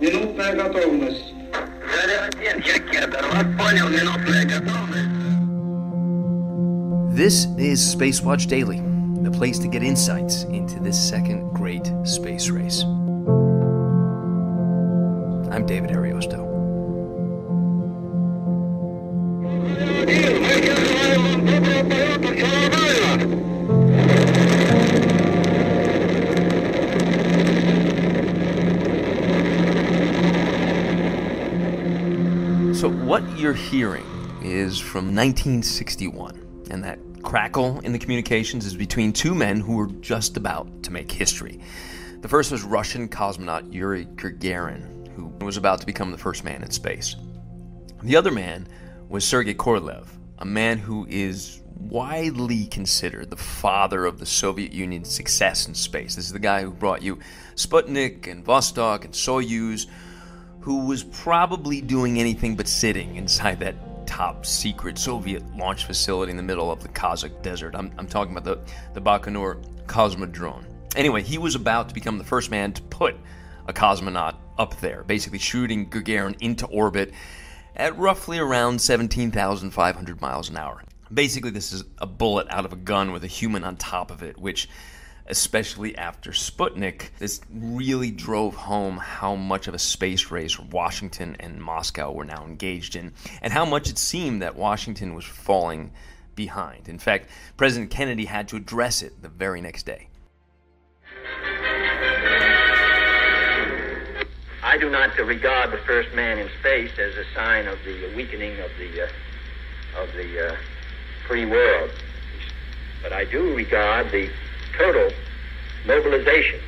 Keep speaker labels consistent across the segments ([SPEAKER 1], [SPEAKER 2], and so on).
[SPEAKER 1] Минутная готовность.
[SPEAKER 2] This is Space Watch Daily, the place to get insights into this second great space race. I'm David Ariosto. So, what you're hearing is from 1961, and that crackle in the communications is between two men who were just about to make history. The first was Russian cosmonaut Yuri Gagarin, who was about to become the first man in space. The other man was Sergei Korolev, a man who is widely considered the father of the Soviet Union's success in space. This is the guy who brought you Sputnik and Vostok and Soyuz, who was probably doing anything but sitting inside that top secret Soviet launch facility in the middle of the Kazakh desert. I'm, I'm talking about the, the Baikonur Cosmodrome. Anyway, he was about to become the first man to put a cosmonaut up there, basically shooting Gagarin into orbit at roughly around 17,500 miles an hour. Basically, this is a bullet out of a gun with a human on top of it, which especially after Sputnik, this really drove home how much of a space race Washington and Moscow were now engaged in, and how much it seemed that Washington was falling behind. In fact, President Kennedy had to address it the very next day.
[SPEAKER 3] I do not regard the first man in space as a sign of the weakening of the uh, of the uh, free world, but I do regard the total mobilization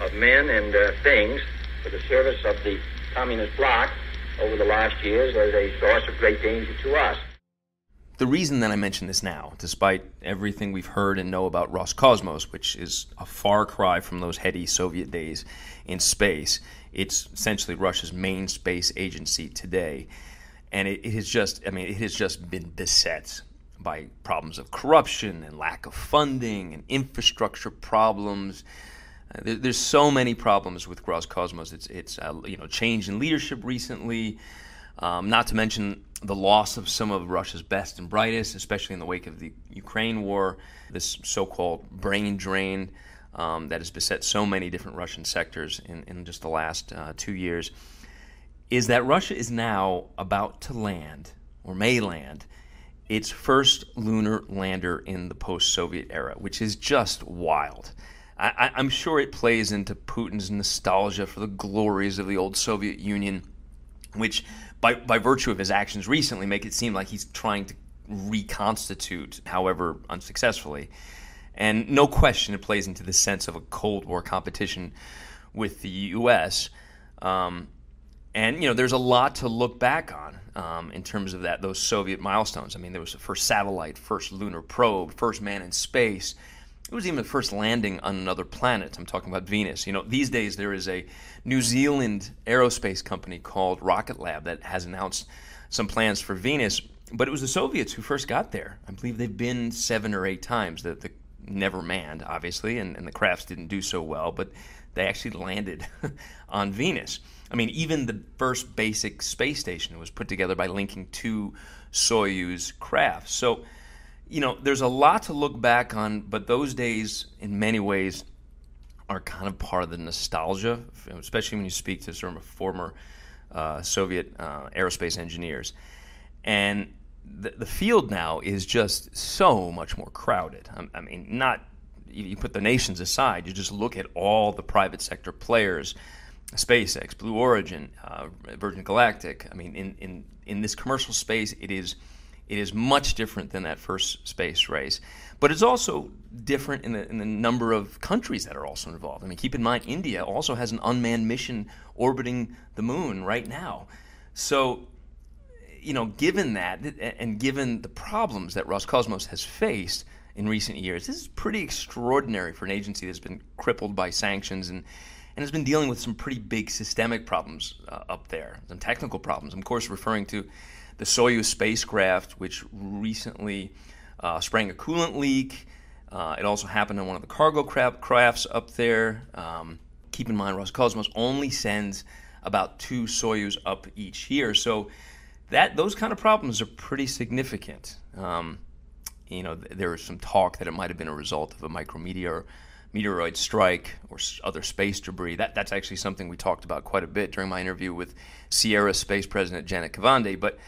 [SPEAKER 3] of men and uh, things for the service of the communist bloc over the last years as a source of great danger to us.
[SPEAKER 2] The reason that I mention this now, despite everything we've heard and know about Roscosmos, which is a far cry from those heady Soviet days in space, it's essentially Russia's main space agency today. And it, it has just, I mean, it has just been beset by problems of corruption and lack of funding and infrastructure problems. Uh, there, there's so many problems with Roscosmos. It's, it's uh, you know, change in leadership recently, um, not to mention the loss of some of Russia's best and brightest, especially in the wake of the Ukraine war, this so called brain drain um, that has beset so many different Russian sectors in, in just the last uh, two years, is that Russia is now about to land, or may land, its first lunar lander in the post Soviet era, which is just wild. I, am sure it plays into Putin's nostalgia for the glories of the old Soviet Union, which by, by virtue of his actions recently, make it seem like he's trying to reconstitute, however unsuccessfully. And no question, it plays into the sense of a Cold War competition with the U.S. Um, and you know, there's a lot to look back on um, in terms of that those Soviet milestones. I mean, there was the first satellite, first lunar probe, first man in space. It was even the first landing on another planet. I'm talking about Venus. You know, these days there is a New Zealand aerospace company called Rocket Lab that has announced some plans for Venus. But it was the Soviets who first got there. I believe they've been seven or eight times. The, the never manned, obviously, and, and the crafts didn't do so well, but they actually landed on Venus. I mean, even the first basic space station was put together by linking two Soyuz crafts. So you know, there's a lot to look back on, but those days, in many ways, are kind of part of the nostalgia, especially when you speak to sort of former uh, Soviet uh, aerospace engineers. And the, the field now is just so much more crowded. I, I mean, not you put the nations aside, you just look at all the private sector players. SpaceX, Blue Origin, uh, Virgin Galactic. I mean, in, in, in this commercial space, it is it is much different than that first space race. But it's also different in the, in the number of countries that are also involved. I mean, keep in mind, India also has an unmanned mission orbiting the moon right now. So, you know, given that and given the problems that Roscosmos has faced in recent years, this is pretty extraordinary for an agency that's been crippled by sanctions and, and has been dealing with some pretty big systemic problems uh, up there, some technical problems. I'm, of course, referring to the Soyuz spacecraft, which recently uh, sprang a coolant leak. Uh, it also happened on one of the cargo craft crafts up there. Um, keep in mind, Roscosmos only sends about two Soyuz up each year. So that those kind of problems are pretty significant. Um, you know, there was some talk that it might have been a result of a micrometeor meteoroid strike or other space debris. That that's actually something we talked about quite a bit during my interview with Sierra Space President Janet Kavandi. But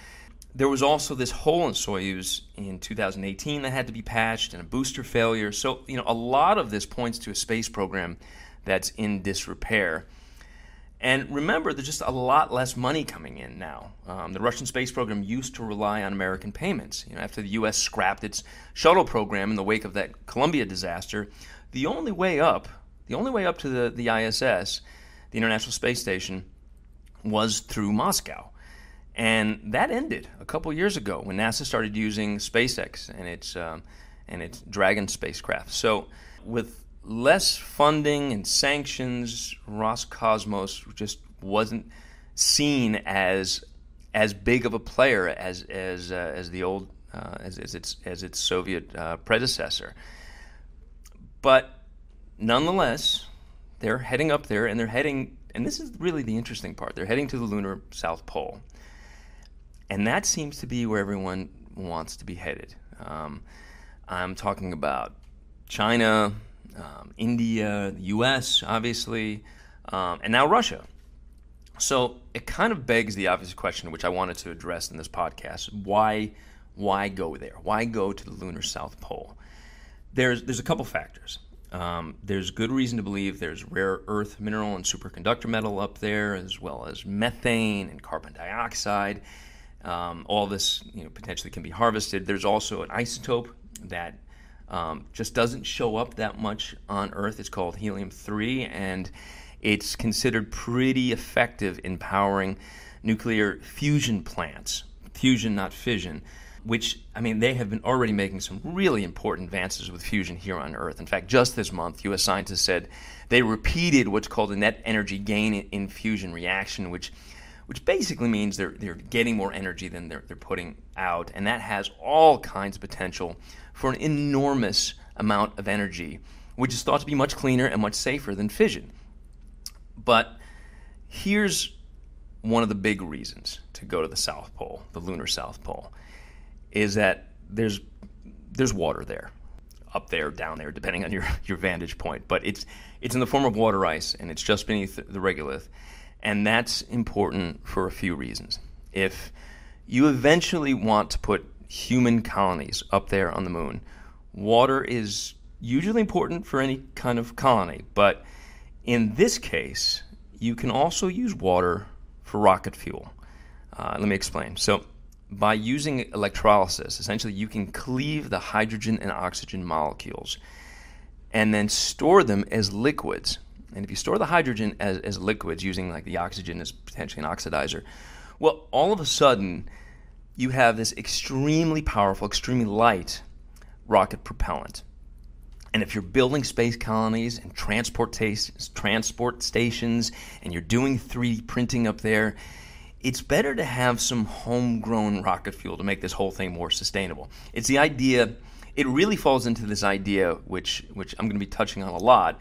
[SPEAKER 2] there was also this hole in Soyuz in 2018 that had to be patched and a booster failure. So, you know, a lot of this points to a space program that's in disrepair. And remember, there's just a lot less money coming in now. Um, the Russian space program used to rely on American payments. You know, after the U.S. scrapped its shuttle program in the wake of that Columbia disaster, the only way up, the only way up to the, the ISS, the International Space Station, was through Moscow. And that ended a couple years ago when NASA started using SpaceX and its, um, and its Dragon spacecraft. So, with less funding and sanctions, Roscosmos just wasn't seen as as big of a player as as uh, as the old uh, as, as its as its Soviet uh, predecessor. But nonetheless, they're heading up there, and they're heading. And this is really the interesting part. They're heading to the lunar south pole, and that seems to be where everyone wants to be headed. Um, I'm talking about China, um, India, the U.S., obviously, um, and now Russia. So it kind of begs the obvious question, which I wanted to address in this podcast: Why, why go there? Why go to the lunar south pole? There's there's a couple factors. Um, there's good reason to believe there's rare earth mineral and superconductor metal up there, as well as methane and carbon dioxide. Um, all this you know, potentially can be harvested. There's also an isotope that um, just doesn't show up that much on Earth. It's called helium 3, and it's considered pretty effective in powering nuclear fusion plants. Fusion, not fission which I mean they have been already making some really important advances with fusion here on Earth. In fact, just this month, U.S. scientists said they repeated what's called a net energy gain in fusion reaction, which which basically means they're they're getting more energy than they're they're putting out, and that has all kinds of potential for an enormous amount of energy, which is thought to be much cleaner and much safer than fission. But here's one of the big reasons to go to the South Pole, the lunar South Pole is that there's there's water there, up there, down there, depending on your, your vantage point. But it's it's in the form of water ice, and it's just beneath the regolith, and that's important for a few reasons. If you eventually want to put human colonies up there on the moon, water is usually important for any kind of colony, but in this case, you can also use water for rocket fuel. Uh, let me explain. So by using electrolysis, essentially you can cleave the hydrogen and oxygen molecules and then store them as liquids. And if you store the hydrogen as, as liquids using like the oxygen as potentially an oxidizer, well, all of a sudden you have this extremely powerful, extremely light rocket propellant. And if you're building space colonies and transport, transport stations and you're doing 3D printing up there, it's better to have some homegrown rocket fuel to make this whole thing more sustainable. It's the idea, it really falls into this idea, which, which I'm going to be touching on a lot,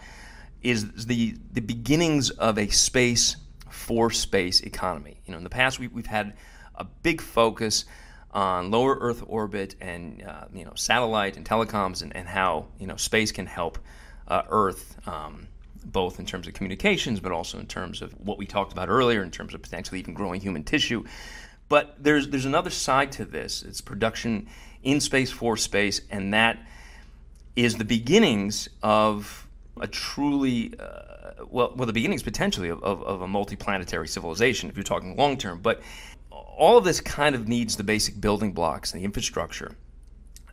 [SPEAKER 2] is the, the beginnings of a space for space economy. You know, in the past, we, we've had a big focus on lower Earth orbit and uh, you know satellite and telecoms and, and how you know space can help uh, Earth um, both in terms of communications, but also in terms of what we talked about earlier, in terms of potentially even growing human tissue. But there's there's another side to this. It's production in space for space, and that is the beginnings of a truly uh, well, well, the beginnings potentially of, of, of a multiplanetary civilization, if you're talking long term. But all of this kind of needs the basic building blocks and the infrastructure,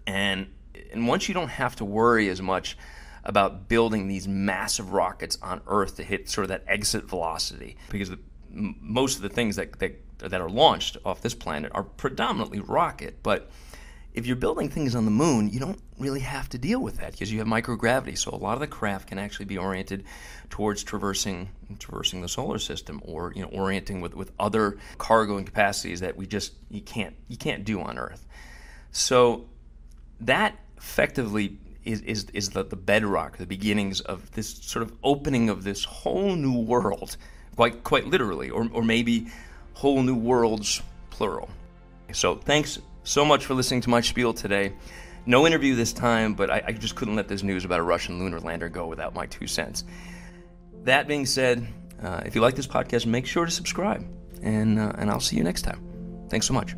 [SPEAKER 2] and and once you don't have to worry as much about building these massive rockets on Earth to hit sort of that exit velocity because the, most of the things that, that that are launched off this planet are predominantly rocket, but if you're building things on the moon, you don't really have to deal with that because you have microgravity. So a lot of the craft can actually be oriented towards traversing traversing the solar system, or you know, orienting with, with other cargo and capacities that we just you can't you can't do on Earth. So that effectively is, is, is the, the bedrock, the beginnings of this sort of opening of this whole new world quite quite literally, or, or maybe whole new worlds, plural. So thanks so much for listening to my spiel today. No interview this time, but I, I just couldn't let this news about a Russian lunar lander go without my two cents. That being said, uh, if you like this podcast, make sure to subscribe, and uh, and I'll see you next time. Thanks so much.